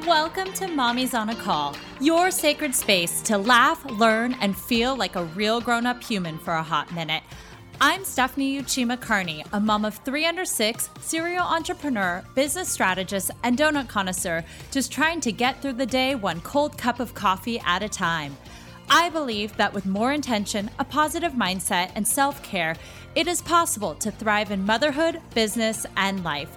Welcome to Mommy's on a Call, your sacred space to laugh, learn, and feel like a real grown up human for a hot minute. I'm Stephanie Uchima Carney, a mom of three under six, serial entrepreneur, business strategist, and donut connoisseur, just trying to get through the day one cold cup of coffee at a time. I believe that with more intention, a positive mindset, and self care, it is possible to thrive in motherhood, business, and life.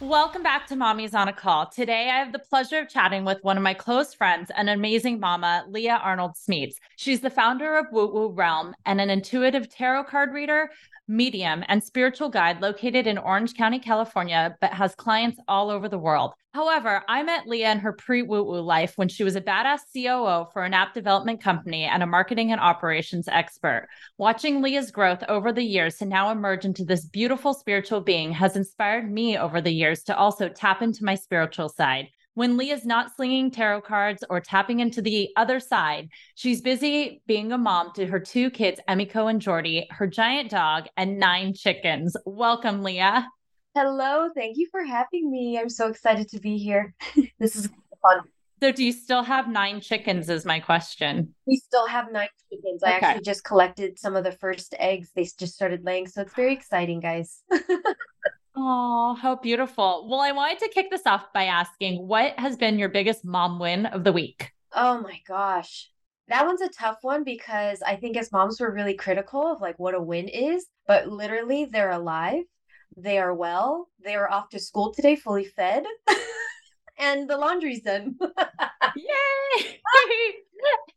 Welcome back to Mommy's on a Call. Today, I have the pleasure of chatting with one of my close friends, an amazing mama, Leah Arnold Smeets. She's the founder of Woo Woo Realm and an intuitive tarot card reader, medium, and spiritual guide located in Orange County, California, but has clients all over the world. However, I met Leah in her pre woo woo life when she was a badass COO for an app development company and a marketing and operations expert. Watching Leah's growth over the years to now emerge into this beautiful spiritual being has inspired me over the years to also tap into my spiritual side. When Leah's not slinging tarot cards or tapping into the other side, she's busy being a mom to her two kids, Emiko and Jordy, her giant dog, and nine chickens. Welcome, Leah. Hello. Thank you for having me. I'm so excited to be here. this is fun. So, do you still have nine chickens? Is my question. We still have nine chickens. I actually just collected some of the first eggs. They just started laying. So, it's very exciting, guys. Oh, how beautiful. Well, I wanted to kick this off by asking what has been your biggest mom win of the week? Oh my gosh. That one's a tough one because I think as moms, we're really critical of like what a win is, but literally they're alive, they are well, they are off to school today, fully fed, and the laundry's done. Yay!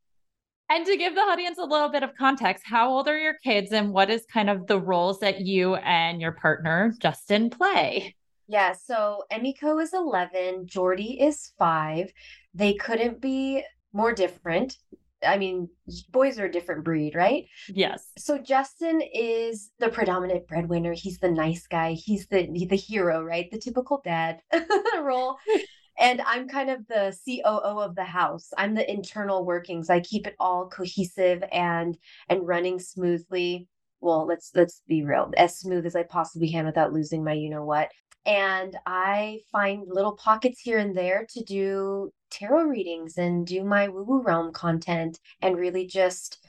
And to give the audience a little bit of context, how old are your kids and what is kind of the roles that you and your partner, Justin, play? Yeah, so Emiko is 11, Jordy is five. They couldn't be more different. I mean, boys are a different breed, right? Yes. So Justin is the predominant breadwinner. He's the nice guy. He's the the hero, right? The typical dad role and I'm kind of the COO of the house. I'm the internal workings. I keep it all cohesive and and running smoothly. Well, let's let's be real, as smooth as I possibly can without losing my you know what. And I find little pockets here and there to do tarot readings and do my woo woo realm content and really just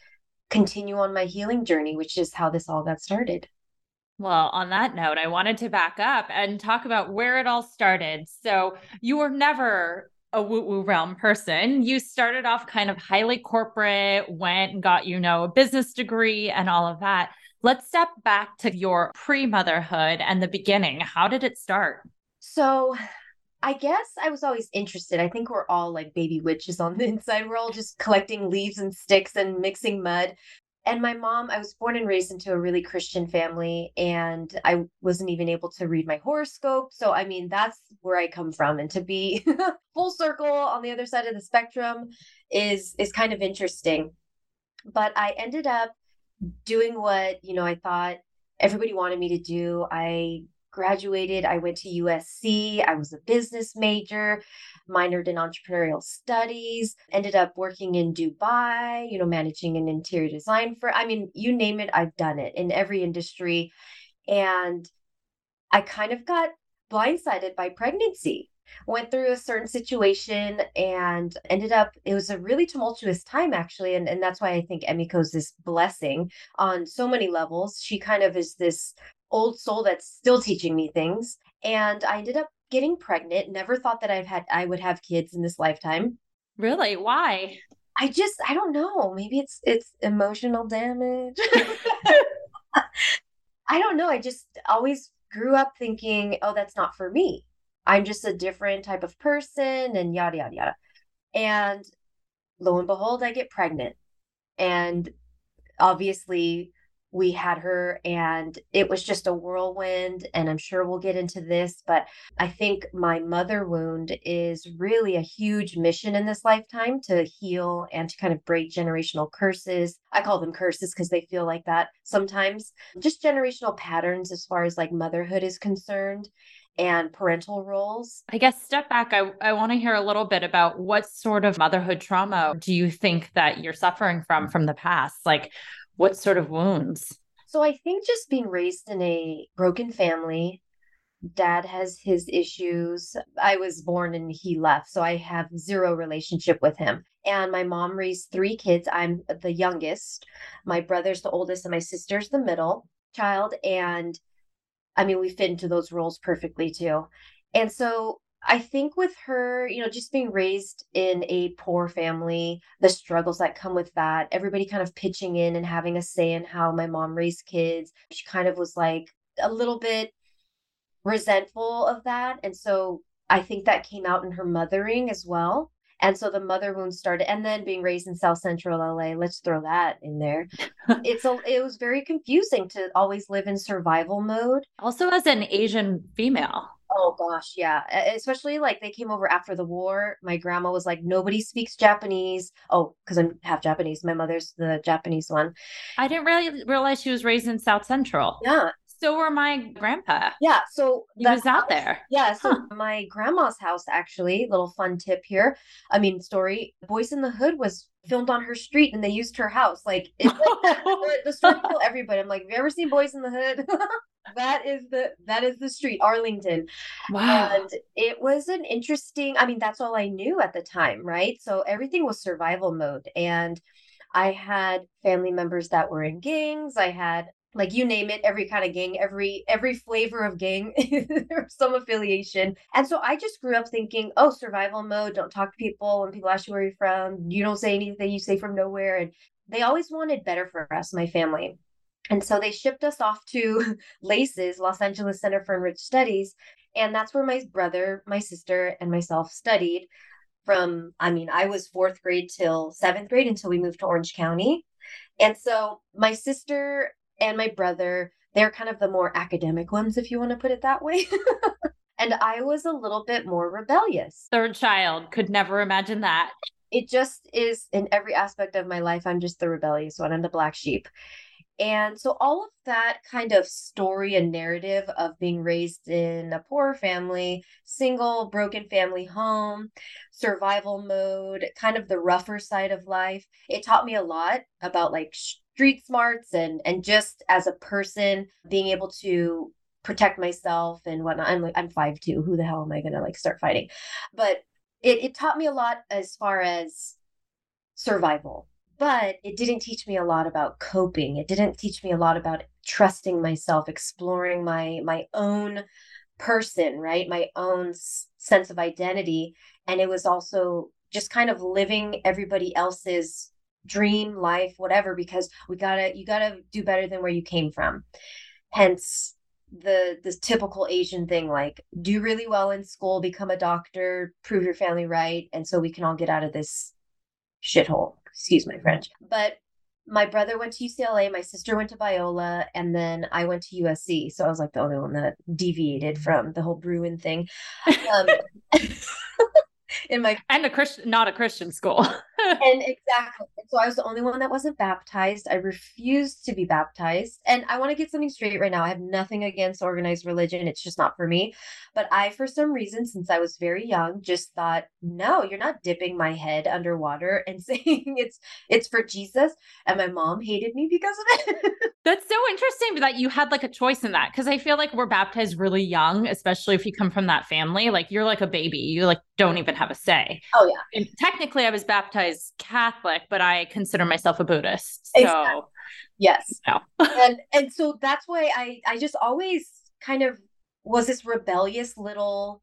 continue on my healing journey, which is how this all got started. Well, on that note, I wanted to back up and talk about where it all started. So, you were never a woo woo realm person. You started off kind of highly corporate, went and got, you know, a business degree and all of that. Let's step back to your pre motherhood and the beginning. How did it start? So, I guess I was always interested. I think we're all like baby witches on the inside. We're all just collecting leaves and sticks and mixing mud and my mom i was born and raised into a really christian family and i wasn't even able to read my horoscope. So i mean that's where i come from. And to be full circle on the other side of the spectrum is is kind of interesting. But i ended up doing what you know i thought everybody wanted me to do. I graduated i went to usc i was a business major minored in entrepreneurial studies, ended up working in Dubai, you know, managing an interior design for, I mean, you name it, I've done it in every industry. And I kind of got blindsided by pregnancy. Went through a certain situation and ended up, it was a really tumultuous time actually. And, and that's why I think Emiko's this blessing on so many levels. She kind of is this old soul that's still teaching me things. And I ended up getting pregnant. Never thought that I've had I would have kids in this lifetime. Really? Why? I just I don't know. Maybe it's it's emotional damage. I don't know. I just always grew up thinking, "Oh, that's not for me. I'm just a different type of person and yada yada yada." And lo and behold, I get pregnant. And obviously we had her and it was just a whirlwind and i'm sure we'll get into this but i think my mother wound is really a huge mission in this lifetime to heal and to kind of break generational curses i call them curses because they feel like that sometimes just generational patterns as far as like motherhood is concerned and parental roles. I guess step back. I, I want to hear a little bit about what sort of motherhood trauma do you think that you're suffering from from the past? Like, what sort of wounds? So I think just being raised in a broken family, dad has his issues. I was born and he left, so I have zero relationship with him. And my mom raised three kids. I'm the youngest. My brother's the oldest, and my sister's the middle child. And I mean, we fit into those roles perfectly too. And so I think with her, you know, just being raised in a poor family, the struggles that come with that, everybody kind of pitching in and having a say in how my mom raised kids, she kind of was like a little bit resentful of that. And so I think that came out in her mothering as well. And so the mother wound started, and then being raised in South Central LA, let's throw that in there. it's a, it was very confusing to always live in survival mode. Also, as an Asian female. Oh gosh, yeah. Especially like they came over after the war. My grandma was like, nobody speaks Japanese. Oh, because I'm half Japanese. My mother's the Japanese one. I didn't really realize she was raised in South Central. Yeah. So were my grandpa. Yeah. So he was out there. Yeah. So huh. my grandma's house, actually, little fun tip here. I mean, story Boyz n the Hood was filmed on her street and they used her house. Like, it's like the oh. story tell everybody. I'm like, have you ever seen Boyz n the Hood? that is the that is the street, Arlington. Wow. And it was an interesting, I mean, that's all I knew at the time, right? So everything was survival mode. And I had family members that were in gangs. I had like you name it every kind of gang every every flavor of gang some affiliation. And so i just grew up thinking oh survival mode don't talk to people when people ask you where you're from you don't say anything you say from nowhere and they always wanted better for us my family. And so they shipped us off to laces los angeles center for enriched studies and that's where my brother my sister and myself studied from i mean i was fourth grade till seventh grade until we moved to orange county. And so my sister and my brother. They're kind of the more academic ones, if you want to put it that way. and I was a little bit more rebellious. Third child, could never imagine that. It just is in every aspect of my life. I'm just the rebellious one. I'm the black sheep. And so all of that kind of story and narrative of being raised in a poor family, single, broken family home, survival mode, kind of the rougher side of life, it taught me a lot about like street smarts and and just as a person being able to protect myself and whatnot. I'm like I'm five two. Who the hell am I gonna like start fighting? But it, it taught me a lot as far as survival. But it didn't teach me a lot about coping. It didn't teach me a lot about trusting myself, exploring my my own person, right? My own s- sense of identity. And it was also just kind of living everybody else's dream life whatever because we gotta you gotta do better than where you came from. Hence the the typical asian thing like do really well in school become a doctor prove your family right and so we can all get out of this shithole. Excuse my french. But my brother went to ucla my sister went to biola and then i went to usc so i was like the only one that deviated from the whole bruin thing. Um, in my and a Christian, not a Christian school. and exactly. So I was the only one that wasn't baptized. I refused to be baptized. And I want to get something straight right now. I have nothing against organized religion. It's just not for me. But I, for some reason, since I was very young, just thought, no, you're not dipping my head underwater and saying it's it's for Jesus. And my mom hated me because of it. That's so interesting that you had like a choice in that. Cause I feel like we're baptized really young, especially if you come from that family. Like you're like a baby. You like don't even have a say. Oh yeah. And technically I was baptized Catholic, but I consider myself a Buddhist. So exactly. yes. No. and and so that's why I I just always kind of was this rebellious little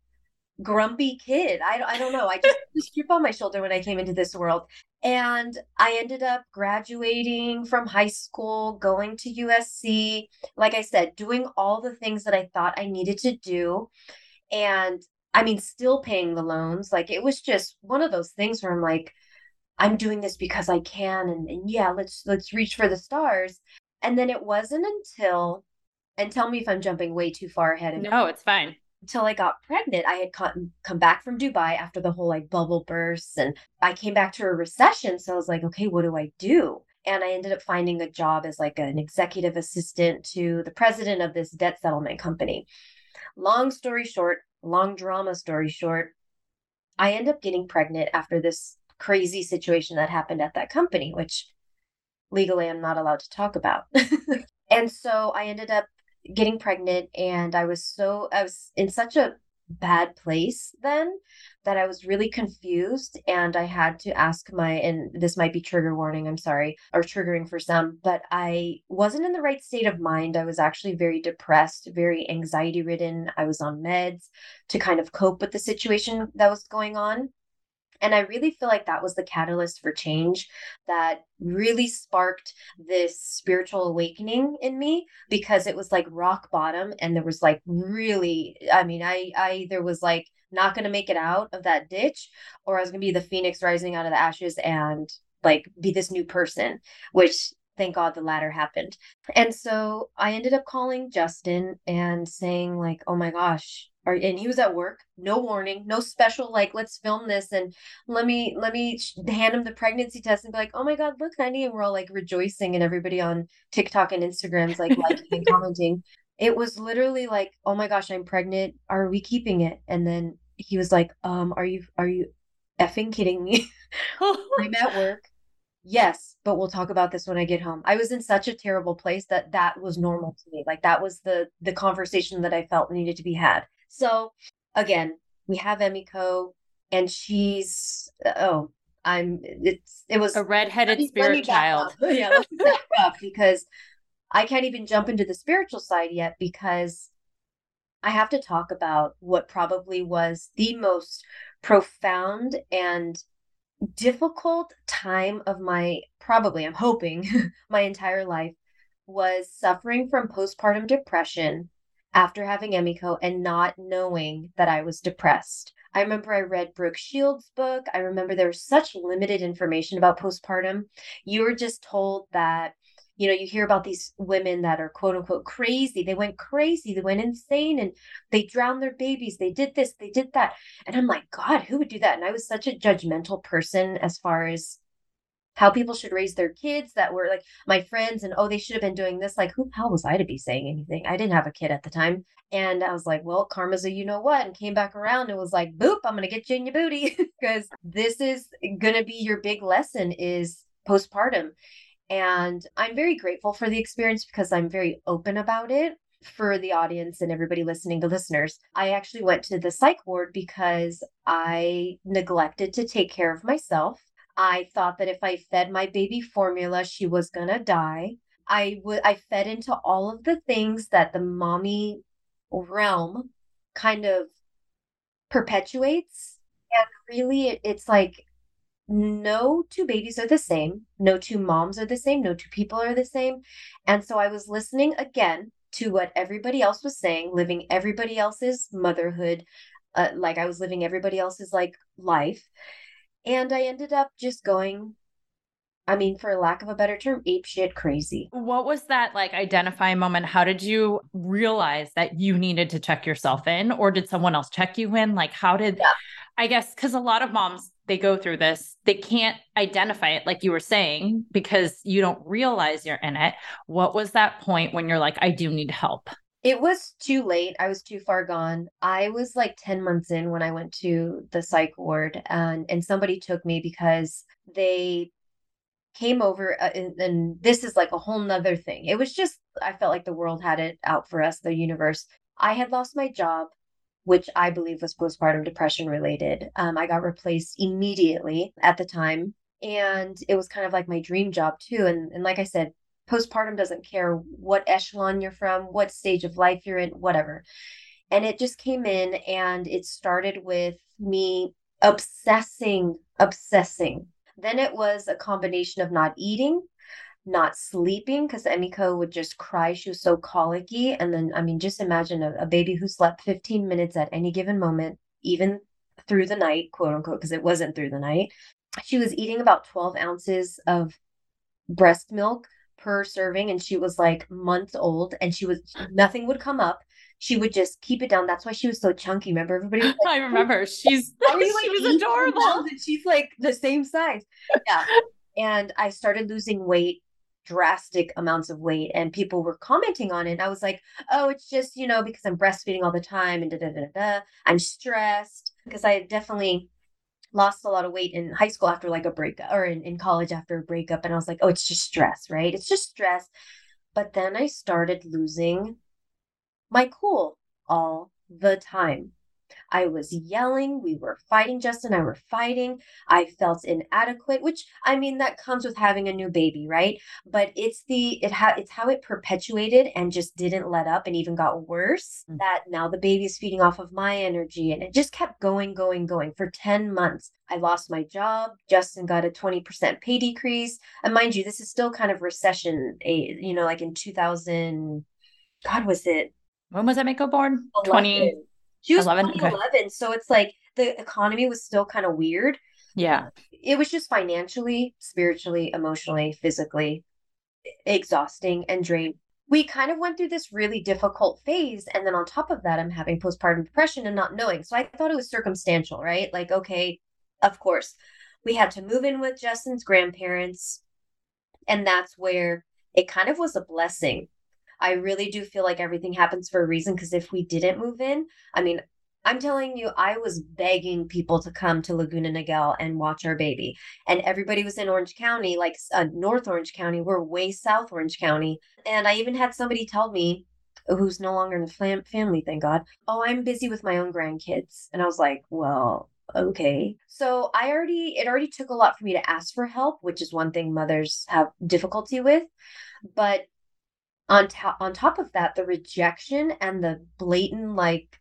grumpy kid. I, I don't know. I just this chip on my shoulder when I came into this world. And I ended up graduating from high school, going to USC. Like I said, doing all the things that I thought I needed to do. And I mean, still paying the loans. Like it was just one of those things where I'm like, I'm doing this because I can, and, and yeah, let's let's reach for the stars. And then it wasn't until, and tell me if I'm jumping way too far ahead. And No, it's fine. Until I got pregnant, I had come, come back from Dubai after the whole like bubble bursts, and I came back to a recession. So I was like, okay, what do I do? And I ended up finding a job as like an executive assistant to the president of this debt settlement company. Long story short, long drama story short, I end up getting pregnant after this crazy situation that happened at that company, which legally I'm not allowed to talk about. and so I ended up getting pregnant and I was so I was in such a bad place then that I was really confused and I had to ask my and this might be trigger warning, I'm sorry, or triggering for some, but I wasn't in the right state of mind. I was actually very depressed, very anxiety ridden. I was on meds to kind of cope with the situation that was going on. And I really feel like that was the catalyst for change that really sparked this spiritual awakening in me because it was like rock bottom and there was like really I mean I I either was like not going to make it out of that ditch or I was going to be the phoenix rising out of the ashes and like be this new person which thank god the latter happened. And so i ended up calling justin and saying like oh my gosh and he was at work no warning no special like let's film this and let me let me hand him the pregnancy test and be like oh my god look honey and we're all like rejoicing and everybody on tiktok and instagram's like liking and commenting. It was literally like oh my gosh i'm pregnant. Are we keeping it? And then he was like um are you are you effing kidding me? I'm at work. Yes but we'll talk about this when i get home. I was in such a terrible place that that was normal to me. Like that was the the conversation that i felt needed to be had so again, we have Emiko, and she's oh, I'm it's it was a redheaded spirit child. yeah, let's back up because I can't even jump into the spiritual side yet because I have to talk about what probably was the most profound and difficult time of my probably I'm hoping my entire life was suffering from postpartum depression after having Emiko and not knowing that I was depressed. I remember I read Brooke Shields' book. I remember there was such limited information about postpartum. You were just told that, you know, you hear about these women that are quote unquote crazy. They went crazy, they went insane and they drowned their babies. They did this, they did that. And I'm like, God, who would do that? And I was such a judgmental person as far as how people should raise their kids that were like my friends and oh they should have been doing this. Like who the hell was i to be saying anything? I didn't have a kid at the time. And i was like well karma's a you know what and came back around and was like boop i'm gonna get you in your booty. Because this is gonna be your big lesson is postpartum. And i'm very grateful for the experience because i'm very open about it for the audience and everybody listening to listeners, I actually went to the psych ward because I neglected to take care of myself. I thought that if I fed my baby formula, she was going to die. I would I fed into all of the things that the mommy realm kind of perpetuates. And really it, it's like no two babies are the same, no two moms are the same, no two people are the same. And so I was listening again to what everybody else was saying, living everybody else's motherhood, uh, like I was living everybody else's like life. And I ended up just going, I mean, for lack of a better term, ape shit crazy. What was that like identifying moment? How did you realize that you needed to check yourself in, or did someone else check you in? Like, how did yeah. I guess because a lot of moms they go through this, they can't identify it, like you were saying, because you don't realize you're in it. What was that point when you're like, I do need help? It was too late. I was too far gone. I was like 10 months in when I went to the psych ward and and somebody took me because they came over uh, and, and this is like a whole nother thing. It was just I felt like the world had it out for us, the universe. I had lost my job which I believe was postpartum depression related. Um, I got replaced immediately at the time. And it was kind of like my dream job too. And, and like I said, postpartum doesn't care what echelon you're from, what stage of life you're in, whatever. And it just came in and it started with me obsessing, obsessing. Then it was a combination of not eating, not sleeping, because Emiko would just cry. She was so colicky. And then, I mean, just imagine a, a baby who slept 15 minutes at any given moment, even through the night, quote unquote, because it wasn't through the night. She was eating about 12 ounces of breast milk per serving and she was like months old and she was nothing would come up. She would just keep it down. That's why she was so chunky remember? Everybody like, i remember. she's she was adorable. she's like the same size. Yeah. And i started losing weight drastic amounts of weight and people were commenting on it and i was like oh it's just you know because i'm breastfeeding all the time and da da da da i'm stressed. Because i definitely lost a lot of weight in high school after like a breakup or in, in college after a breakup. And I was like, oh, it's just stress, right? It's just stress. But then I started losing my cool all the time. I was yelling. We were fighting. Justin and I were fighting. I felt inadequate, which I mean that comes with having a new baby, right? But it's the it ha- it's how it perpetuated and just didn't let up and even got worse. Mm-hmm. That now the baby's feeding off of my energy and it just kept going, going, going for 10 months. I lost my job. Justin got a 20% pay decrease. And mind you, this is still kind of recession, a you know, like in 2000 God was it when was Emiko born? 20 she was 11. 2011. Okay. So it's like the economy was still kind of weird. Yeah. It was just financially, spiritually, emotionally, physically exhausting and drained. We kind of went through this really difficult phase. And then on top of that, I'm having postpartum depression and not knowing. So I thought it was circumstantial, right? Like, okay, of course, we had to move in with Justin's grandparents. And that's where it kind of was a blessing I really do feel like everything happens for a reason because if we didn't move in, I mean, I'm telling you, I was begging people to come to Laguna Niguel and watch our baby. And everybody was in Orange County, like uh, North Orange County. We're way South Orange County. And I even had somebody tell me, who's no longer in the fam- family, thank God, oh, I'm busy with my own grandkids. And I was like, well, okay. So I already, it already took a lot for me to ask for help, which is one thing mothers have difficulty with. But on top on top of that the rejection and the blatant like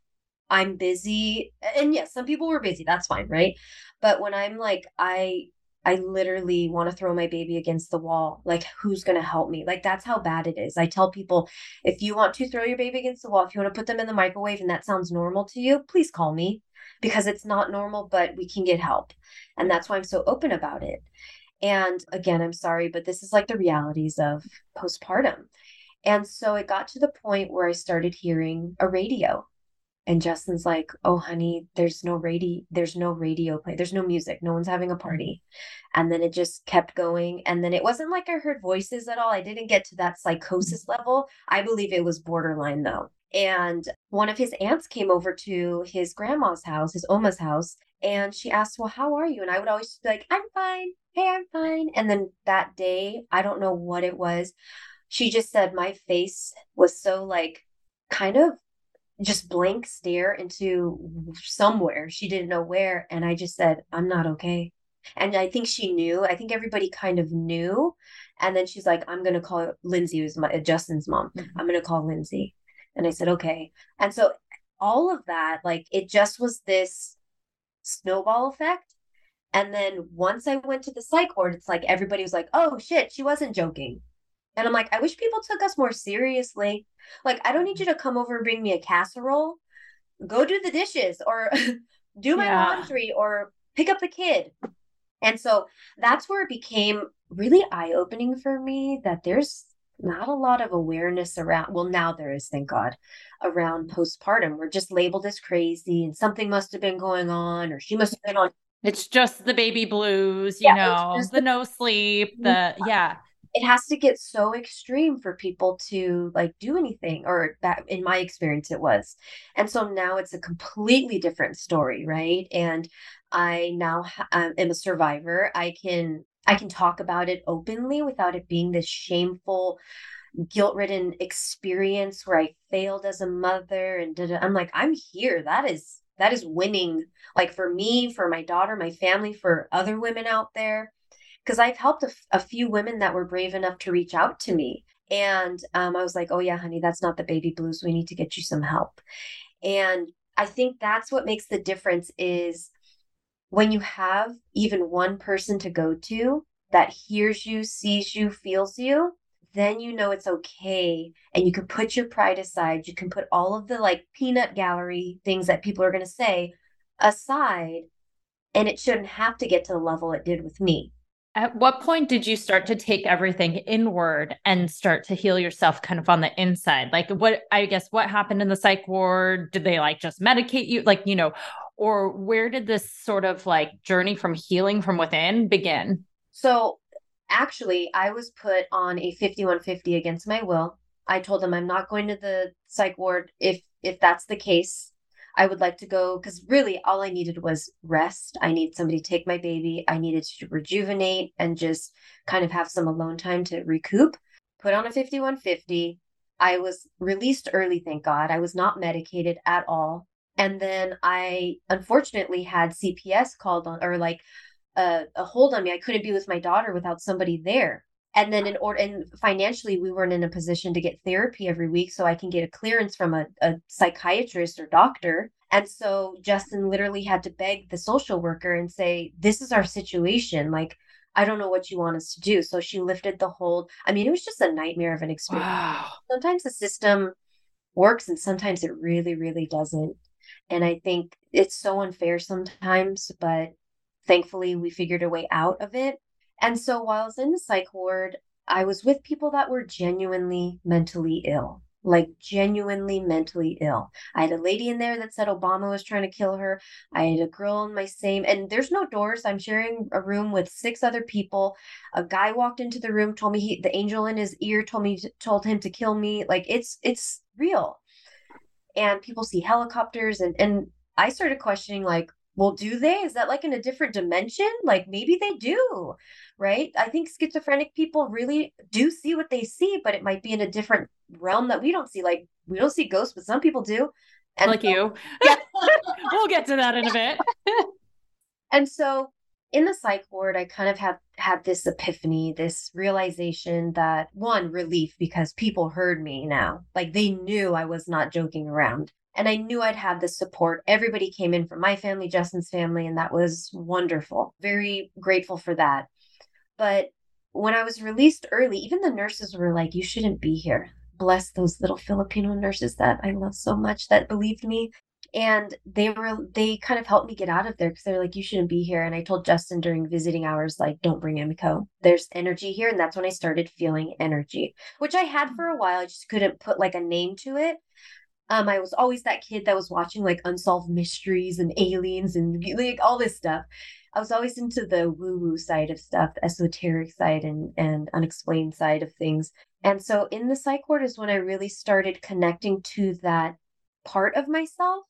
i'm busy and yes some people were busy that's fine right? But when i'm like i i literally want to throw my baby against the wall like who's going to help me? Like that's how bad it is. I tell people if you want to throw your baby against the wall if you want to put them in the microwave and that sounds normal to you please call me because it's not normal but we can get help. And that's why i'm so open about it. And again i'm sorry but this is like the realities of postpartum and so it got to the point where I started hearing a radio. And Justin's like, "Oh honey, there's no radio there's no radio play. There's no music. No one's having a party." And then it just kept going and then it wasn't like I heard voices at all. I didn't get to that psychosis mm-hmm. level. I believe it was borderline though. And one of his aunts came over to his grandma's house, his Oma's house, and she asked, Well, how are you? And I would always be like, I'm fine. Hey, I'm fine. And then that day, I don't know what it was she just said my face was so like kind of just blank stare into somewhere. She didn't know where. And i just said i'm not okay. And i think she knew. I think everybody kind of knew. And then she's like i'm gonna call lindsay who's my justin's mom. Mm-hmm. i'm gonna call lindsay. And i said okay. And so all of that like it just was this snowball effect. And then once i went to the psych ward it's like everybody was like oh shit she wasn't joking and I'm like, I wish people took us more seriously. Like, I don't need you mm. to come over and bring me a casserole. Go do the dishes or do my yeah. laundry or pick up the kid. And so that's where it became really eye opening for me that there's not a lot of awareness around. Well, now there is, thank God, around postpartum. We're just labeled as crazy and something must have been going on or she must have been on. It's just the baby blues, you yeah, know, the, the no sleep, the, yeah it has to get so extreme for people to like do anything or that in my experience it was. And so now it's a completely different story right? And i now ha- um, am a survivor. I can i can talk about it openly without it being this shameful guilt-ridden experience where i failed as a mother and i'm like i'm here. That is that is winning like for me for my daughter my family for other women out there because I've helped a, a, few women that were brave enough to reach out to me. And um, I was like, oh, yeah, honey, that's not the baby blues. We need to get you some help. And I think that's what makes the difference is when you have even one person to go to that hears you, sees you, feels you, then you know it's okay. And you can put your pride aside. You can put all of the like peanut gallery things that people are going to say aside. And it shouldn't have to get to the level it did with me At what point did you start to take everything inward and start to heal yourself kind of on the inside? Like, what I guess what happened in the psych ward? Did they like just medicate you? Like, you know, or where did this sort of like journey from healing from within begin? So, actually, I was put on a 5150 against my will. I told them I'm not going to the psych ward if if that's the case. I would like to go because really all I needed was rest. I need somebody to take my baby. I needed to rejuvenate and just kind of have some alone time to recoup. Put on a 5150. I was released early, thank God. I was not medicated at all. And then I unfortunately had CPS called on or like a, a hold on me. I couldn't be with my daughter without somebody there and then in order and financially we weren't in a position to get therapy every week so i can get a clearance from a, a psychiatrist or doctor. And so justin literally had to beg the social worker and say this is our situation. Like i don't know what you want us to do. So she lifted the hold i mean it was just a nightmare of an experience. Wow. sometimes the system works and sometimes it really really doesn't. And i think it's so unfair sometimes but thankfully we figured a way out of it and so while I was in the psych ward, I was with people that were genuinely mentally ill, like genuinely mentally ill. I had a lady in there that said Obama was trying to kill her. I had a girl in my same, and there's no doors. I'm sharing a room with six other people. A guy walked into the room, told me he, the angel in his ear told me, told him to kill me. Like it's, it's real. And people see helicopters and, and I started questioning like, well, do they? Is that like in a different dimension? Like maybe they do, right? I think schizophrenic people really do see what they see, but it might be in a different realm that we don't see. Like we don't see ghosts, but some people do. And like so, you. Yeah. we'll get to that in a bit. and so in the psych ward, I kind of have had this epiphany, this realization that one, relief because people heard me now. Like they knew I was not joking around and I knew I'd have the support. Everybody came in from my family, Justin's family, and that was wonderful. Very grateful for that. But when I was released early, even the nurses were like, You shouldn't be here. Bless those little Filipino nurses that I love so much that believed me. And they were, they kind of helped me get out of there because they're like, You shouldn't be here. And I told Justin during visiting hours, like, Don't bring Emiko. There's energy here. And that's when I started feeling energy, which I had for a while. I just couldn't put like a name to it. Um, I was always that kid that was watching like unsolved mysteries and aliens and like all this stuff. I was always into the woo-woo side of stuff, the esoteric side and and unexplained side of things. And so in the psych ward is when I really started connecting to that part of myself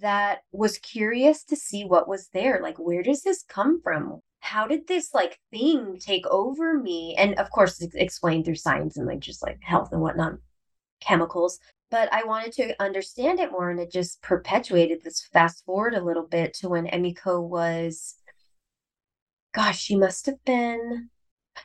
that was curious to see what was there. Like, where does this come from? How did this like thing take over me? And of course, it's explained through science and like just like health and whatnot, chemicals but I wanted to understand it more, and it just perpetuated this fast forward a little bit to when Emiko was, gosh, she must have been.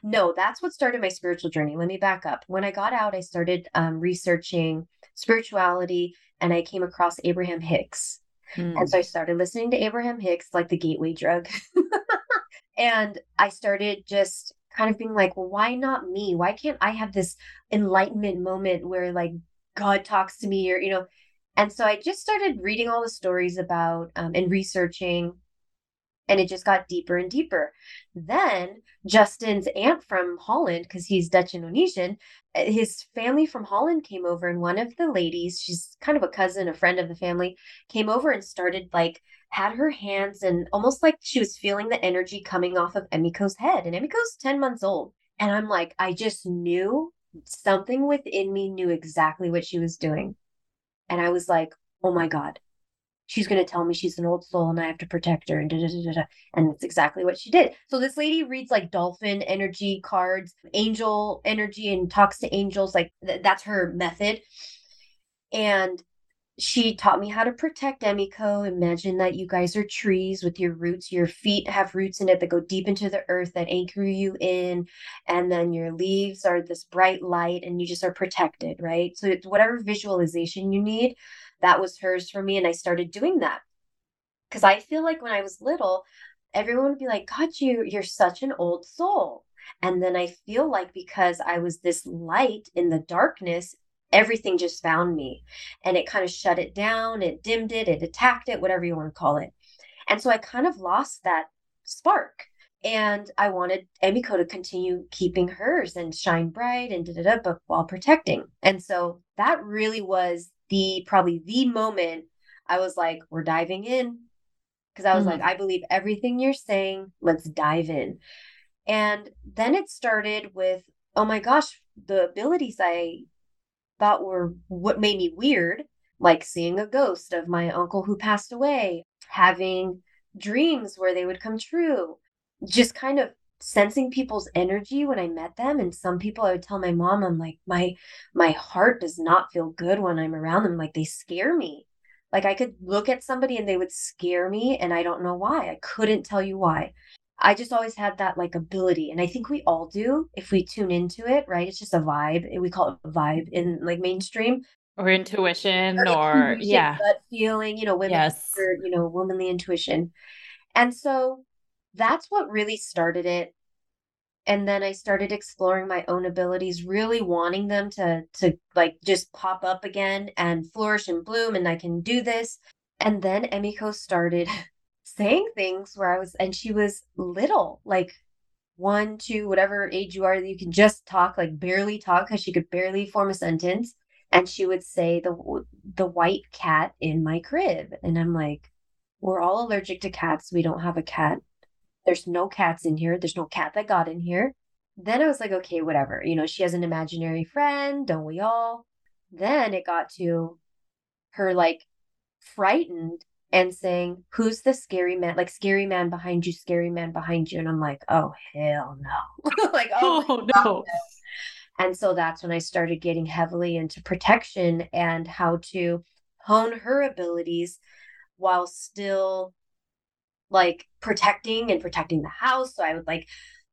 No, that's what started my spiritual journey. Let me back up. When I got out, I started um, researching spirituality and I came across Abraham Hicks. Mm. And so I started listening to Abraham Hicks, like the gateway drug. and I started just kind of being like, well, why not me? Why can't I have this enlightenment moment where like God talks to me or, you know, and so I just started reading all the stories about um, and researching, and it just got deeper and deeper. Then Justin's aunt from Holland, because he's Dutch Indonesian, uh, his family from Holland came over, and one of the ladies, she's kind of a cousin, a friend of the family, came over and started like had her hands and almost like she was feeling the energy coming off of Emiko's head. And Emiko's 10 months old. And I'm like, I just knew something within me knew exactly what she was doing. And I was like, oh my God, she's going to tell me she's an old soul and I have to protect her. And, da, da, da, and that's exactly what she did. So this lady reads like dolphin energy cards, angel energy, and talks to angels. Like th- that's her method. And she taught me how to protect Emiko. Imagine that you guys are trees with your roots. Your feet have roots in it that go deep into the earth that anchor you in. And then your leaves are this bright light and you just are protected, right? So it's whatever visualization you need, that was hers for me. And I started doing that. Because I feel like when I was little, everyone would be like, God, you, you're such an old soul. And then I feel like because I was this light in the darkness, everything just found me and it kind of shut it down it dimmed it it attacked it whatever you want to call it and so i kind of lost that spark And I wanted Emiko to continue keeping hers and shine bright and da da da, but while protecting. And so that really was the probably the moment I was like, we're diving in. Because I was mm-hmm. like, I believe everything you're saying. Let's dive in. And then it started with, oh my gosh, the abilities I thought were what made me weird, like seeing a ghost of my uncle who passed away, having dreams where they would come true, just kind of sensing people's energy when I met them. And some people I would tell my mom, I'm like, my my heart does not feel good when I'm around them. Like they scare me. Like I could look at somebody and they would scare me and I don't know why. I couldn't tell you why. I just always had that like ability. And I think we all do if we tune into it, right? It's just a vibe. We call it a vibe in like mainstream. Or intuition or, or intuition, yeah. Gut feeling, you know, women yes. Or, you know, womanly intuition. And so that's what really started it. And then I started exploring my own abilities, really wanting them to to like just pop up again and flourish and bloom and I can do this. And then Emiko started saying things where I was, and she was little, like one, two, whatever age you are, you can just talk, like barely talk, because she could barely form a sentence. And she would say the the white cat in my crib, and I'm like, we're all allergic to cats. We don't have a cat. There's no cats in here. There's no cat that got in here. Then I was like, okay, whatever. You know, she has an imaginary friend, don't we all? Then it got to her like frightened and saying, Who's the scary man? Like, scary man behind you, scary man behind you. And I'm like, Oh, hell no. like, oh, oh no. no. And so that's when I started getting heavily into protection and how to hone her abilities while still like protecting and protecting the house. So I would like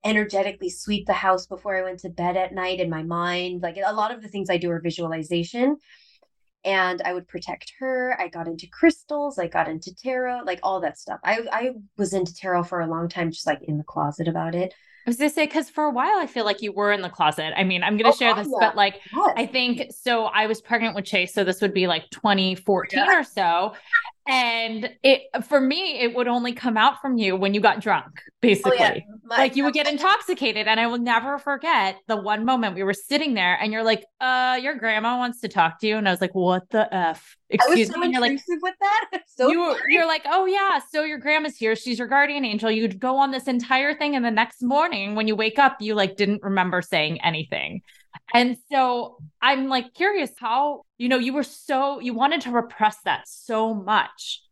energetically sweep the house before I went to bed at night in my mind. Like a lot of the things I do are visualization and I would protect her. I got into crystals, I got into tarot, like all that stuff. I I was into tarot for a long time, just like in the closet about it. I was gonna say because for a while I feel like you were in the closet. I mean, I'm gonna oh, share this, yeah. but like what? I think so. I was pregnant with Chase, so this would be like 2014 yeah. or so, and it for me it would only come out from you when you got drunk basically oh, yeah. My, like you would get intoxicated and i will never forget the one moment we were sitting there and you're like uh your grandma wants to talk to you and i was like what the f? Excuse so me and you're like with that. So you, you're like oh yeah so your grandma's here. She's your guardian angel. You'd go on this entire thing and the next morning when you wake up you like didn't remember saying anything and so I'm like curious how, you know, you were so, you wanted to repress that so much.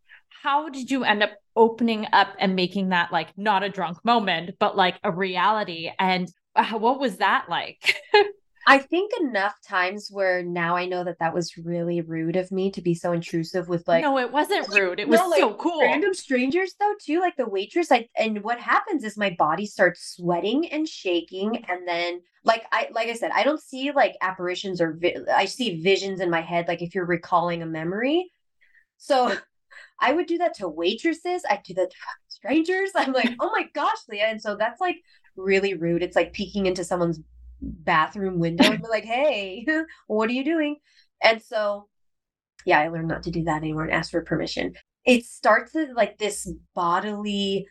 How did you end up opening up and making that like not a drunk moment, but like a reality? And uh, what was that like? I think enough times where now I know that that was really rude of me to be so intrusive with like. No, it wasn't rude. It was no, so cool. Random strangers though too, like the waitress. I and what happens is my body starts sweating and shaking, and then like I like I said, I don't see like apparitions or vi- I see visions in my head. Like if you're recalling a memory, so I would do that to waitresses. I do that to strangers. I'm like, oh my gosh, Leah, and so that's like really rude. It's like peeking into someone's bathroom window and be like, hey, what are you doing? And so, yeah, I learned not to do that anymore and ask for permission. It starts with like this bodily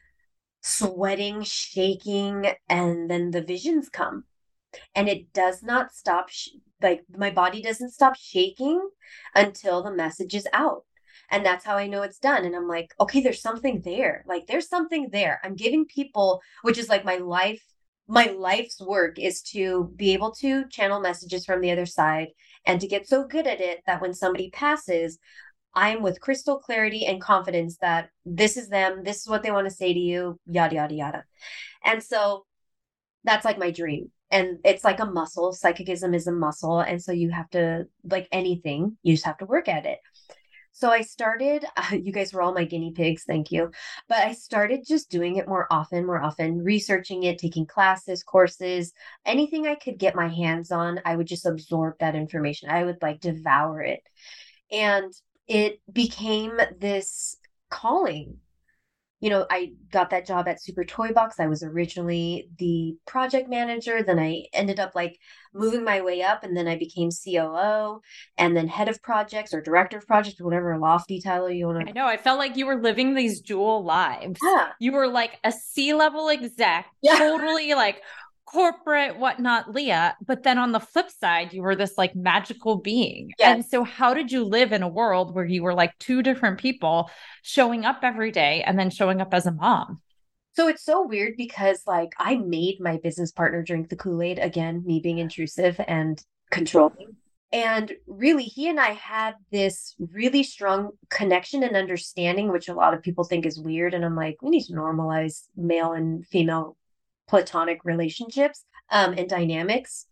sweating, shaking, and then the visions come. And it does not stop, sh- like, my body doesn't stop shaking until the message is out. And that's how I know it's done. And I'm like, okay, there's something there. Like, there's something there. I'm giving people, which is like my life my life's work is to be able to channel messages from the other side and to get so good at it that when somebody passes, I'm with crystal clarity and confidence that this is them, this is what they want to say to you, yada, yada, yada. And so that's like my dream. And it's like a muscle. Psychicism is a muscle. And so you have to, like anything, you just have to work at it. So I started, uh, you guys were all my guinea pigs, thank you. But I started just doing it more often, more often, researching it, taking classes, courses, anything I could get my hands on, I would just absorb that information. I would like devour it. And it became this calling. You know, I got that job at Super Toy Box. I was originally the project manager. Then I ended up like moving my way up, and then I became COO and then head of projects or director of projects, whatever lofty title you want to. I know. I felt like you were living these dual lives. Yeah. You were like a C level exec, yeah. totally like corporate whatnot leah but then on the flip side you were this like magical being. Yes. and so how did you live in a world where you were like two different people showing up every day and then showing up as a mom? So it's so weird because like i made my business partner drink the kool-aid again me being intrusive and controlling. And really he and i had this really strong connection and understanding which a lot of people think is weird. And i'm like we need to normalize male and female platonic relationships um, and dynamics.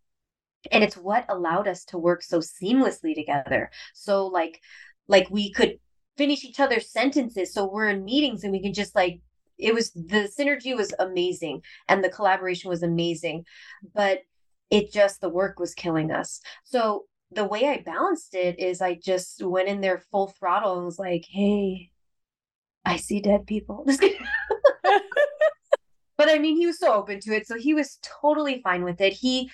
And it's what allowed us to work so seamlessly together. So like like we could finish each other's sentences so we're in meetings and we can just like it was the synergy was amazing and the collaboration was amazing but it just the work was killing us. So the way i balanced it is i just went in there full throttle and was like hey i see dead people but I mean, he was so open to it, so he was totally fine with it. He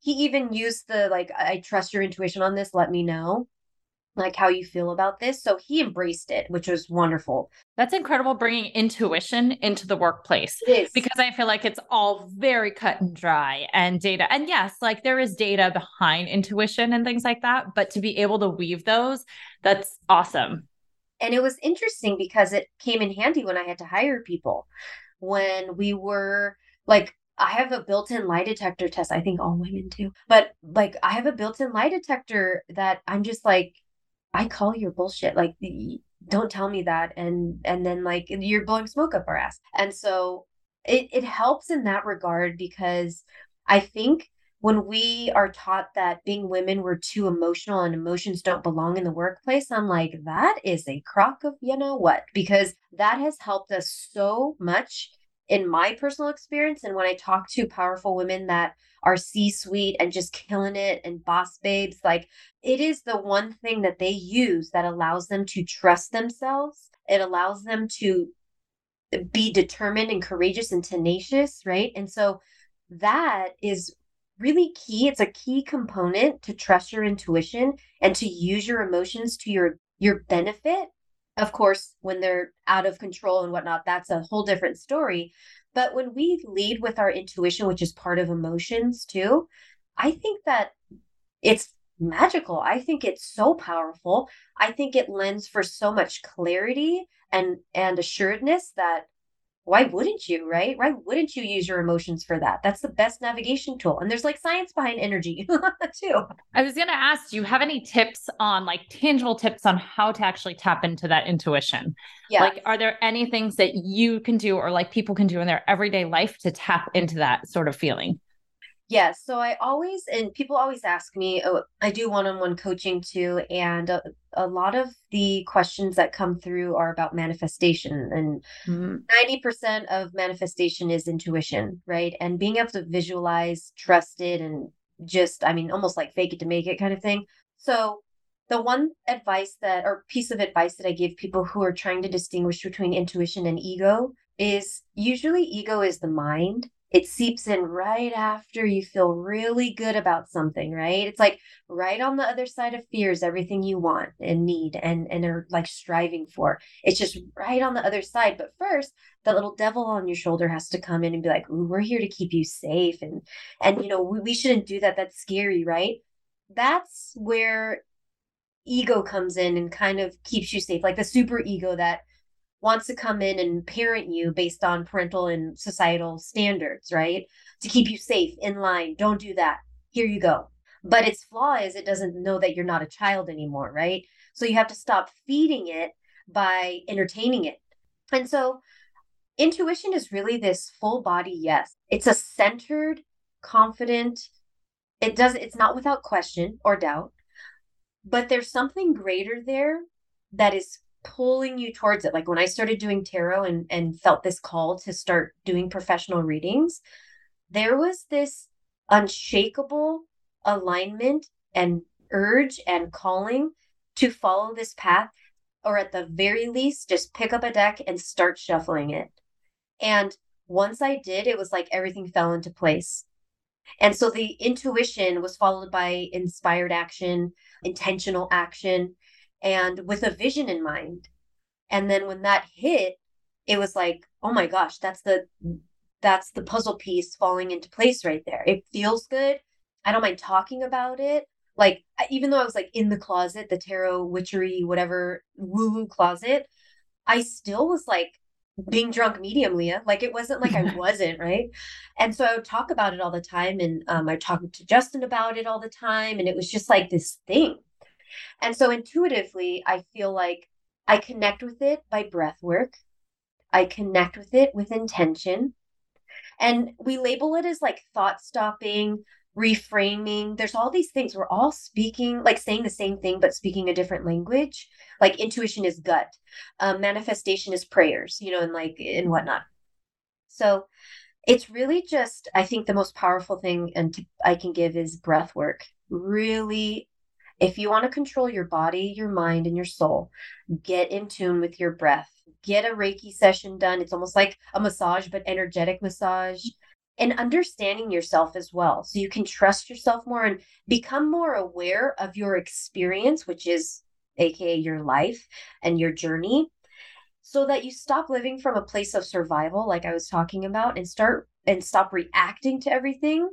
he even used the like, I trust your intuition on this. Let me know like how you feel about this. So he embraced it, which was wonderful. That's incredible bringing intuition into the workplace. Because I feel like it's all very cut and dry and data. And yes, like there is data behind intuition and things like that, but to be able to weave those, that's awesome. And it was interesting because it came in handy when I had to hire people when we were like I have a built-in lie detector test. I think all women do. But like I have a built-in lie detector that I'm just like I call your bullshit. Like don't tell me that and and then like you're blowing smoke up our ass. And so it it helps in that regard because I think when we are taught that being women we're too emotional and emotions don't belong in the workplace i'm like that is a crock of you know what? Because that has helped us so much in my personal experience and when i talk to powerful women that are c suite and just killing it and boss babes like it is the one thing that they use that allows them to trust themselves. It allows them to be determined and courageous and tenacious right? And so that is really key. It's a key component to trust your intuition and to use your emotions to your your benefit. Of course, when they're out of control and whatnot, that's a whole different story. But when we lead with our intuition, which is part of emotions too, I think that it's magical. I think it's so powerful. I think it lends for so much clarity and and assuredness that why wouldn't you, right? Why wouldn't you use your emotions for that? That's the best navigation tool. And there's like science behind energy too. I was going to ask, do you have any tips on like tangible tips on how to actually tap into that intuition? Yeah. Like, are there any things that you can do or like people can do in their everyday life to tap into that sort of feeling? Yes. So I always, and people always ask me, oh, I do one on one coaching too. And a, a, lot of the questions that come through are about manifestation. And mm-hmm. 90% of manifestation is intuition, right? And being able to visualize, trust it, and just, I mean, almost like fake it to make it kind of thing. So the one advice that, or piece of advice that I give people who are trying to distinguish between intuition and ego is usually ego is the mind it seeps in right after you feel really good about something right? It's like right on the other side of fears everything you want and need and and are like striving for. It's just right on the other side but first the little devil on your shoulder has to come in and be like we're here to keep you safe and and you know we, we shouldn't do that. That's scary right? That's where ego comes in and kind of keeps you safe like the super ego that wants to come in and parent you based on parental and societal standards, right? To keep you safe, in line. Don't do that. Here you go. But its flaw is it doesn't know that you're not a child anymore, right? So you have to stop feeding it by entertaining it. And so intuition is really this full body yes. It's a centered, confident, it does it's not without question or doubt, but there's something greater there that is pulling you towards it. Like when I started doing tarot and, and felt this call to start doing professional readings, there was this unshakable alignment and urge and calling to follow this path or at the very least, just pick up a deck and start shuffling it. And once I did, it was like everything fell into place. And so the intuition was followed by inspired action, intentional action, and with a vision in mind. And then when that hit, it was like, oh my gosh, that's the that's the puzzle piece falling into place right there. It feels good. I don't mind talking about it. Like even though I was like in the closet, the tarot witchery whatever woo woo closet, I still was like being drunk medium leah like it wasn't like i wasn't right and so i would talk about it all the time and um, i talked to justin about it all the time and it was just like this thing and so intuitively i feel like i connect with it by breath work i connect with it with intention and we label it as like thought stopping reframing. There's all these things. We're all speaking, like saying the same thing, but speaking a different language. Like intuition is gut, um, manifestation is prayers, you know, and like and whatnot. So it's really just, I think the most powerful thing and t- I can give is breath work. Really, if you want to control your body, your mind, and your soul, get in tune with your breath. Get a Reiki session done. It's almost like a massage, but energetic massage and understanding yourself as well. So you can trust yourself more and become more aware of your experience, which is AKA your life and your journey, so that you stop living from a place of survival, like I was talking about, and start and stop reacting to everything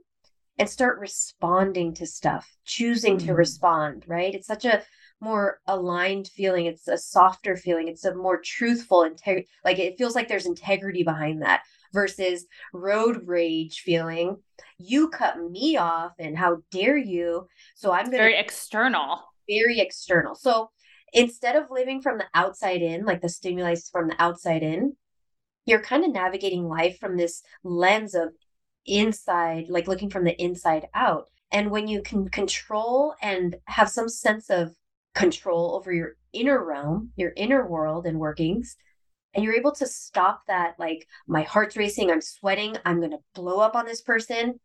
and start responding to stuff, choosing mm-hmm. to respond, right? It's such a more aligned feeling. It's a softer feeling. It's a more truthful, integrity. like it feels like there's integrity behind that versus road rage feeling. You cut me off and how dare you? So I'm to very external. Very external. So instead of living from the outside in, like the stimuli from the outside in, you're kind of navigating life from this lens of inside, like looking from the inside out. And when you can control and have some sense of control over your inner realm, your inner world and workings, and you're able to stop that like my heart's racing i'm sweating i'm going to blow up on this person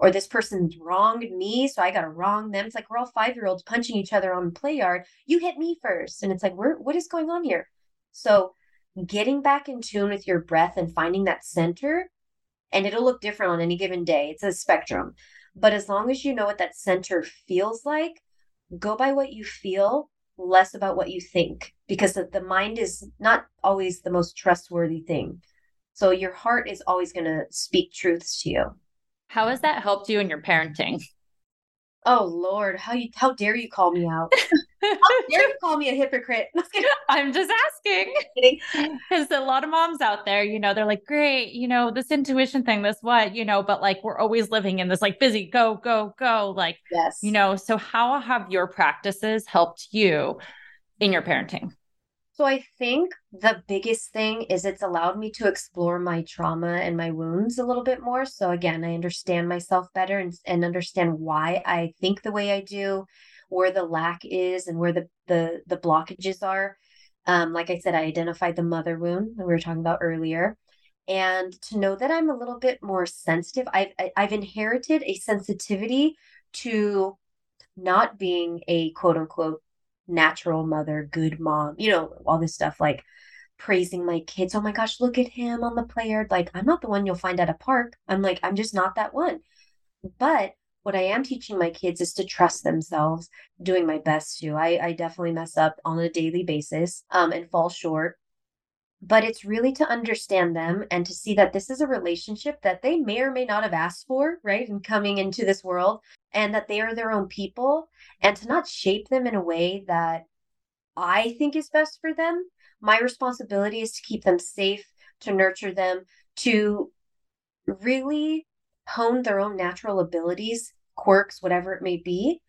or this person's wronged me so i got to wrong them it's like we're all five year olds punching each other on the play yard you hit me first and it's like we're, what is going on here so getting back in tune with your breath and finding that center and it'll look different on any given day it's a spectrum but as long as you know what that center feels like go by what you feel less about what you think because the, mind is not always the most trustworthy thing. So your heart is always going to speak truths to you. How has that helped you in your parenting? Oh Lord, how you how dare you call me out? how dare you call me a hypocrite? I'm just asking. Because a lot of moms out there, you know, they're like, great, you know, this intuition thing, this what, you know, but like we're always living in this like busy, go, go, go. Like, yes, you know, so how have your practices helped you in your parenting? So I think the biggest thing is it's allowed me to explore my trauma and my wounds a little bit more. So again, I understand myself better and, and understand why I think the way I do, where the lack is and where the the the blockages are. Um, like I said, I identified the mother wound that we were talking about earlier. And to know that I'm a little bit more sensitive, I've I, have i have inherited a sensitivity to not being a quote unquote natural mother, good mom, you know, all this stuff like praising my kids. Oh my gosh, look at him on the player. Like, I'm not the one you'll find at a park. I'm like, I'm just not that one. But what I am teaching my kids is to trust themselves, doing my best to. I, I definitely mess up on a daily basis um, and fall short. But it's really to understand them and to see that this is a relationship that they may or may not have asked for, right? And coming into this world, and that they are their own people and to not shape them in a way that I think is best for them. My responsibility is to keep them safe, to nurture them, to really hone their own natural abilities, quirks, whatever it may be.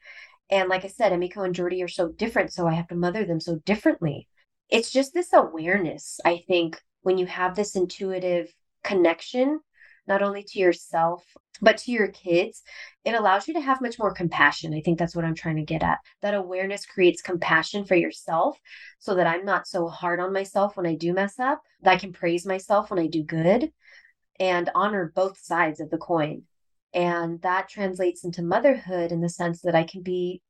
And like I said, Emiko and Jordy are so different, so I have to mother them so differently. It's just this awareness, I think, when you have this intuitive connection not only to yourself, but to your kids, it allows you to have much more compassion. I think that's what I'm trying to get at. That awareness creates compassion for yourself so that I'm not so hard on myself when I do mess up, that I can praise myself when I do good and honor both sides of the coin. And that translates into motherhood in the sense that I can be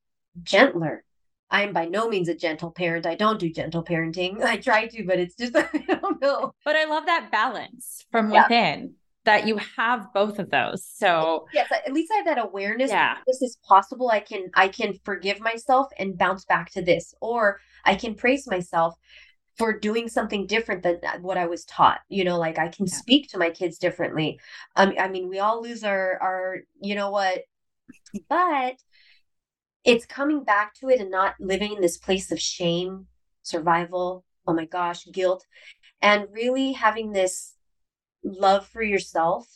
gentler I'm by no means a gentle parent. I don't do gentle parenting. I try to, but it's just I don't know. But I love that balance from yeah. within that you have both of those. So yes, at least I have that awareness. Yeah, this is possible. I can I can forgive myself and bounce back to this, or I can praise myself for doing something different than what I was taught. You know, like I can yeah. speak to my kids differently. Um, I mean, we all lose our our you know what, but it's coming back to it and not living in this place of shame, survival. Oh my gosh, guilt, and really having this love for yourself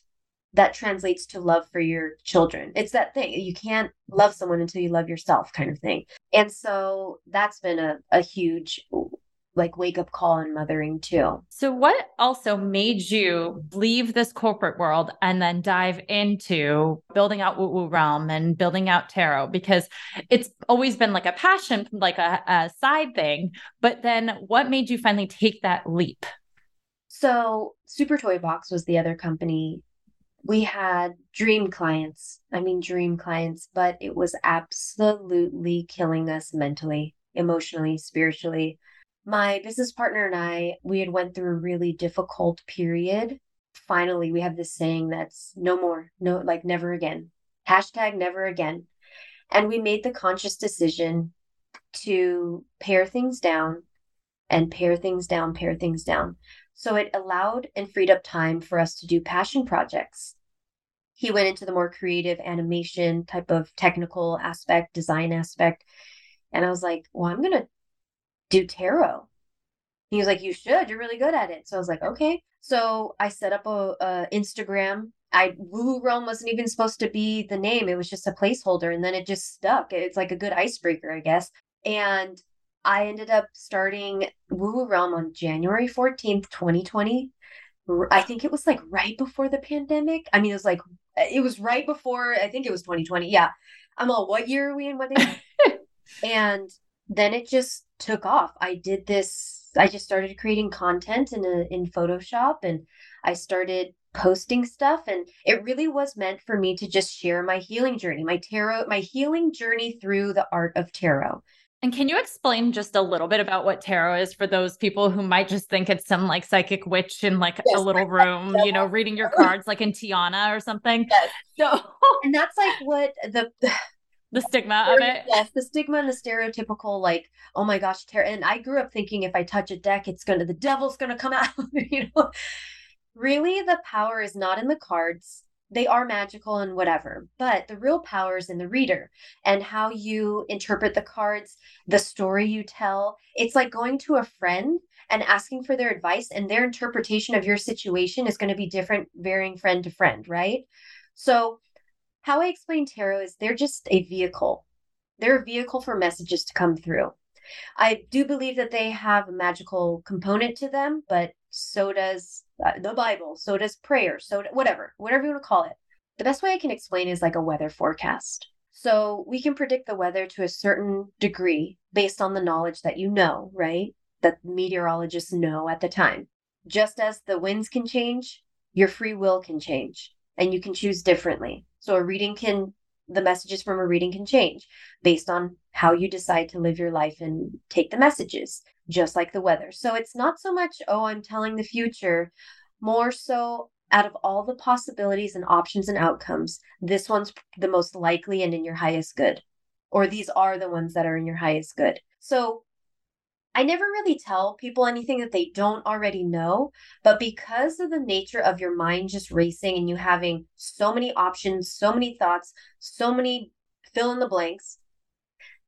that translates to love for your children. It's that thing. You can't love someone until you love yourself, kind of thing. And so that's been a, a huge like wake up call in mothering too. So what also made you leave this corporate world and then dive into building out Woo Woo Realm and building out tarot? Because it's always been like a passion, like a, a side thing. But then what made you finally take that leap? So, Super Toy Box was the other company. We had dream clients. I mean, dream clients, but it was absolutely killing us mentally, emotionally, spiritually. My business partner and I, we had went through a really difficult period. Finally, we have this saying that's no more, no, like never again. Hashtag never again. And we made the conscious decision to pare things down and pare things down, pare things down. So it allowed and freed up time for us to do passion projects. He went into the more creative animation type of technical aspect, design aspect. And I was like, well, I'm going to do tarot. He was like, you should. You're really good at it. So I was like, okay. So I set up a, a Instagram. I Woo Realm wasn't even supposed to be the name. It was just a placeholder, and then it just stuck. It's like a good icebreaker, I guess. And I ended up starting Woo Woo Realm on January 14th, 2020. I think it was like right before the pandemic. I mean, it was like, it was right before, I think it was 2020. Yeah. I'm all, what year are we in? What day? and then it just took off. I did this, I just started creating content in, a, in Photoshop and I started posting stuff and it really was meant for me to just share my healing journey my tarot my healing journey through the art of tarot and can you explain just a little bit about what tarot is for those people who might just think it's some like psychic witch in like yes, a little room, you know, reading your cards like in Tiana or something? Yes. So, and that's like what the the stigma of it. Yes, the stigma and the stereotypical like, oh my gosh, tarot. And I grew up thinking if I touch a deck, it's gonna the devil's gonna come out. you know, really, the power is not in the cards they are magical and whatever, but the real power is in the reader and how you interpret the cards, the story you tell. It's like going to a friend and asking for their advice, and their interpretation of your situation is going to be different, varying friend to friend, right? So, how I explain tarot is they're just a vehicle, they're a vehicle for messages to come through. I do believe that they have a magical component to them, but so does uh, the Bible, so does prayer, so whatever, whatever you want to call it. The best way I can explain is like a weather forecast. So we can predict the weather to a certain degree based on the knowledge that you know, right? That meteorologists know at the time. Just as the winds can change, your free will can change and you can choose differently. So a reading can the messages from a reading can change based on how you decide to live your life and take the messages, just like the weather. So it's not so much, oh, I'm telling the future, more so out of all the possibilities and options and outcomes, this one's the most likely and in your highest good, or these are the ones that are in your highest good. So I never really tell people anything that they don't already know, but because of the nature of your mind just racing and you having so many options, so many thoughts, so many fill in the blanks,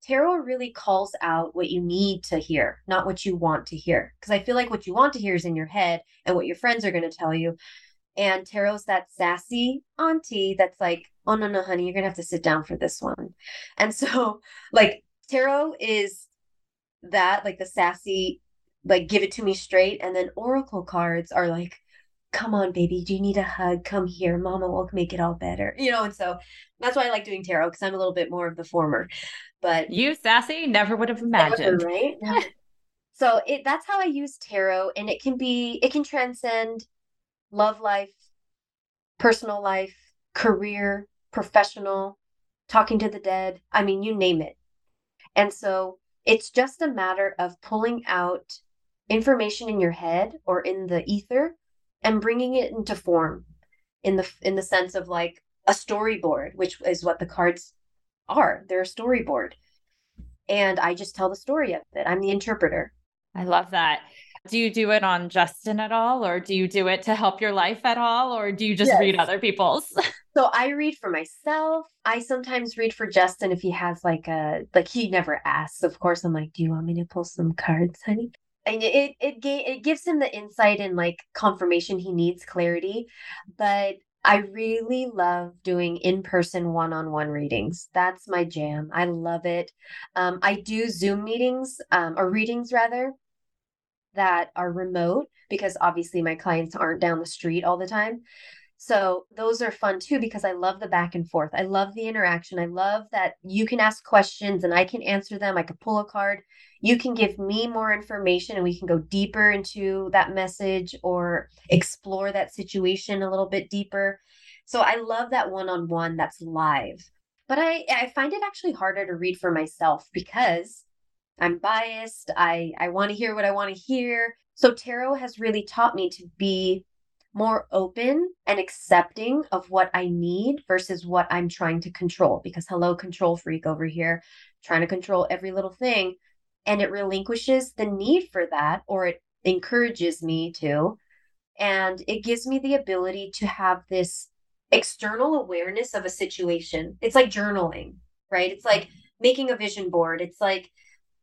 tarot really calls out what you need to hear, not what you want to hear. Because I feel like what you want to hear is in your head and what your friends are going to tell you. And tarot's that sassy auntie that's like, oh, no, no, honey, you're going to have to sit down for this one. And so, like, tarot is that like the sassy like give it to me straight. And then oracle cards are like come on baby do you need a hug. Come here. Mama will make it all better. You know and so that's why i like doing tarot because i'm a little bit more of the former. But you sassy never would have imagined. Right? So it that's how i use tarot and it can be it can transcend love life personal life career professional talking to the dead. I mean you name it. And so It's just a matter of pulling out information in your head or in the ether and bringing it into form in the in the sense of like a storyboard, which is what the cards are. They're a storyboard. And I just tell the story of it. I'm the interpreter. I love that. Do you do it on Justin at all, or do you do it to help your life at all, or do you just yes. read other people's? so I read for myself. I sometimes read for Justin if he has like a like he never asks. Of course, I'm like, "Do you want me to pull some cards, honey?" And it it it gives him the insight and like confirmation he needs, clarity. But I really love doing in person one on one readings. That's my jam. I love it. Um, I do Zoom meetings um, or readings rather that are remote because obviously my clients aren't down the street all the time. So those are fun too because I love the back and forth. I love the interaction. I love that you can ask questions and I can answer them. I could pull a card. You can give me more information and we can go deeper into that message or explore that situation a little bit deeper. So I love that one on one that's live. But I, I find it actually harder to read for myself because I'm biased. I, I want to hear what I want to hear. So tarot has really taught me to be more open and accepting of what I need versus what I'm trying to control. Because, hello, control freak over here, trying to control every little thing. And it relinquishes the need for that, or it encourages me to. And it gives me the ability to have this external awareness of a situation. It's like journaling, right? It's like mm-hmm. making a vision board. It's like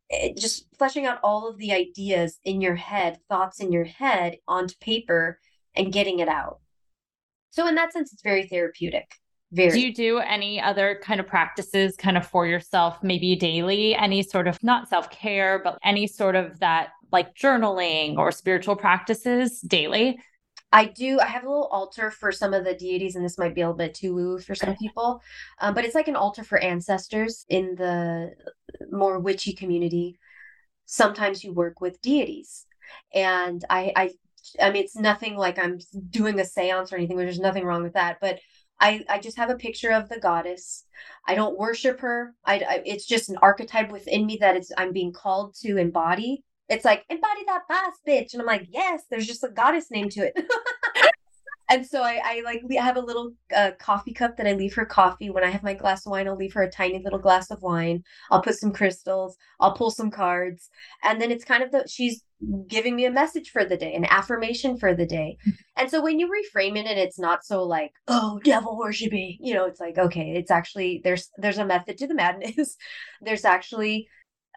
it, just fleshing out all of the ideas in your head, thoughts in your head onto paper and getting it out. So in that sense, it's very therapeutic. Very. Do you do any other kind of practices kind of for yourself, maybe daily? Any sort of not self care, but any sort of that like journaling or spiritual practices daily? I do. I have a little altar for some of the deities, and this might be a little bit too woo for some people, um, but it's like an altar for ancestors in the more witchy community. Sometimes you work with deities, and I, I, I mean, it's nothing like I'm doing a séance or anything. Where there's nothing wrong with that, but I, I just have a picture of the goddess. I don't worship her. I, I it's just an archetype within me that it's I'm being called to embody it's like embody that boss bitch and i'm like yes there's just a goddess name to it and so I, I like I have a little uh, coffee cup that I leave her coffee. When I have my glass of wine, I'll leave her a tiny little glass of wine. I'll put some crystals. I'll pull some cards, and then it's kind of the she's giving me a message for the day, an affirmation for the day. And so when you reframe it, and it's not so like oh devil worshiping, you know, it's like okay, it's actually there's there's a method to the madness. there's actually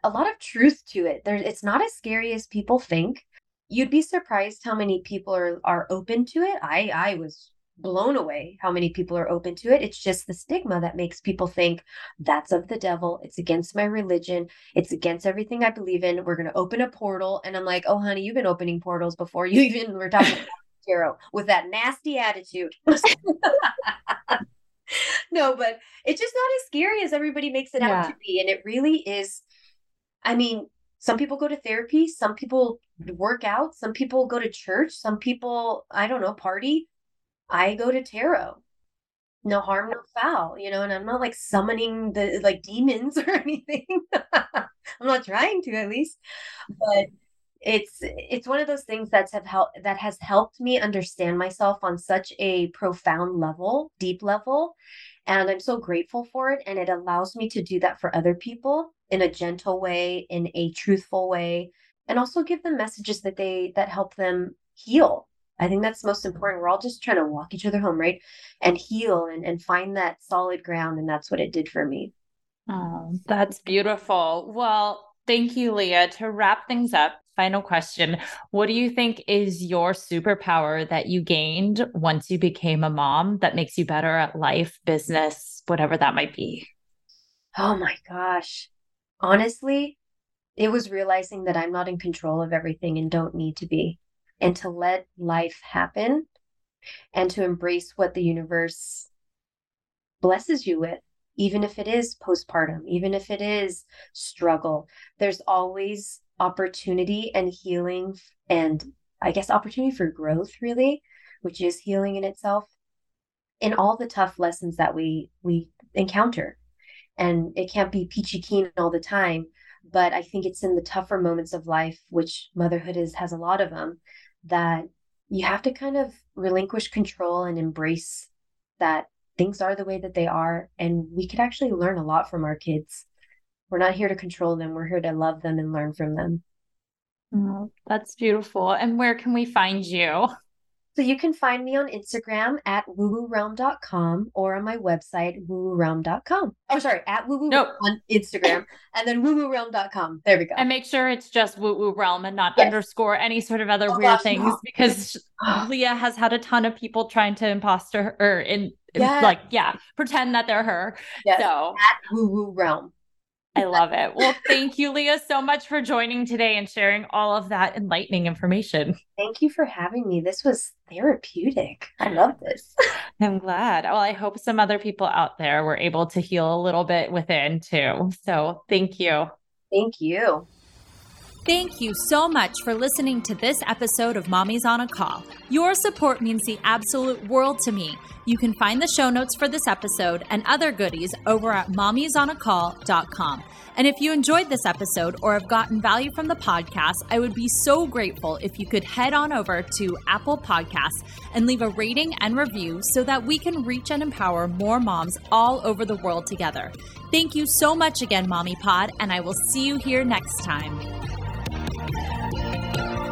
a lot of truth to it. There, it's not as scary as people think. You'd be surprised how many people are are open to it. I I was blown away how many people are open to it. It's just the stigma that makes people think that's of the devil. It's against my religion. It's against everything I believe in. We're going to open a portal. And I'm like, oh, honey, you've been opening portals before you even were talking about tarot with that nasty attitude. no, but it's just not as scary as everybody makes it yeah. out to be. And it really is I mean, some people go to therapy, some people work out, some people go to church, some people, I don't know, party. I go to tarot. No harm, no foul, you know, and I'm not like summoning the like demons or anything. I'm not trying to at least. But it's it's one of those things that's have helped that has helped me understand myself on such a profound level, deep level. And I'm so grateful for it. And it allows me to do that for other people in a gentle way, in a truthful way, and also give them messages that they that help them heal. I think that's most important. We're all just trying to walk each other home, right? And heal and, and find that solid ground. And that's what it did for me. Oh, that's beautiful. Well, thank you, Leah. To wrap things up, final question. What do you think is your superpower that you gained once you became a mom that makes you better at life, business, whatever that might be? Oh my gosh honestly, it was realizing that I'm not in control of everything and don't need to be, and to let life happen and to embrace what the universe blesses you with, even if it is postpartum, even if it is struggle. There's always opportunity and healing, and I guess opportunity for growth, really, which is healing in itself in all the tough lessons that we we encounter and it can't be peachy keen all the time But I think it's in the tougher moments of life, which motherhood is has a lot of them, that you have to kind of relinquish control and embrace that things are the way that they are. And we could actually learn a lot from our kids. We're not here to control them, we're here to love them and learn from them. Oh, that's beautiful. And where can we find you? So you can find me on Instagram at woowoorealm.com or on my website, woowoorealm.com. Oh, sorry, at woowoo nope. on Instagram and then woowoorealm.com. There we go. And make sure it's just woo woo realm and not yes. underscore any sort of other oh, weird gosh, things no. because Leah has had a ton of people trying to imposter or er, in, yeah. like, yeah, pretend that they're her. Yes. So at woo woo realm. I love it. Well, thank you, Leah, so much for joining today and sharing all of that enlightening information. Thank you for having me. This was therapeutic. I love this. I'm glad. Well, I hope some other people out there were able to heal a little bit within too. So thank you. Thank you. Thank you so much for listening to this episode of Mommy's on a Call. Your support means the absolute world to me. You can find the show notes for this episode and other goodies over at mommysonacall.com. And if you enjoyed this episode or have gotten value from the podcast, I would be so grateful if you could head on over to Apple Podcasts and leave a rating and review so that we can reach and empower more moms all over the world together. Thank you so much again, Mommy Pod, and I will see you here next time. Thank you.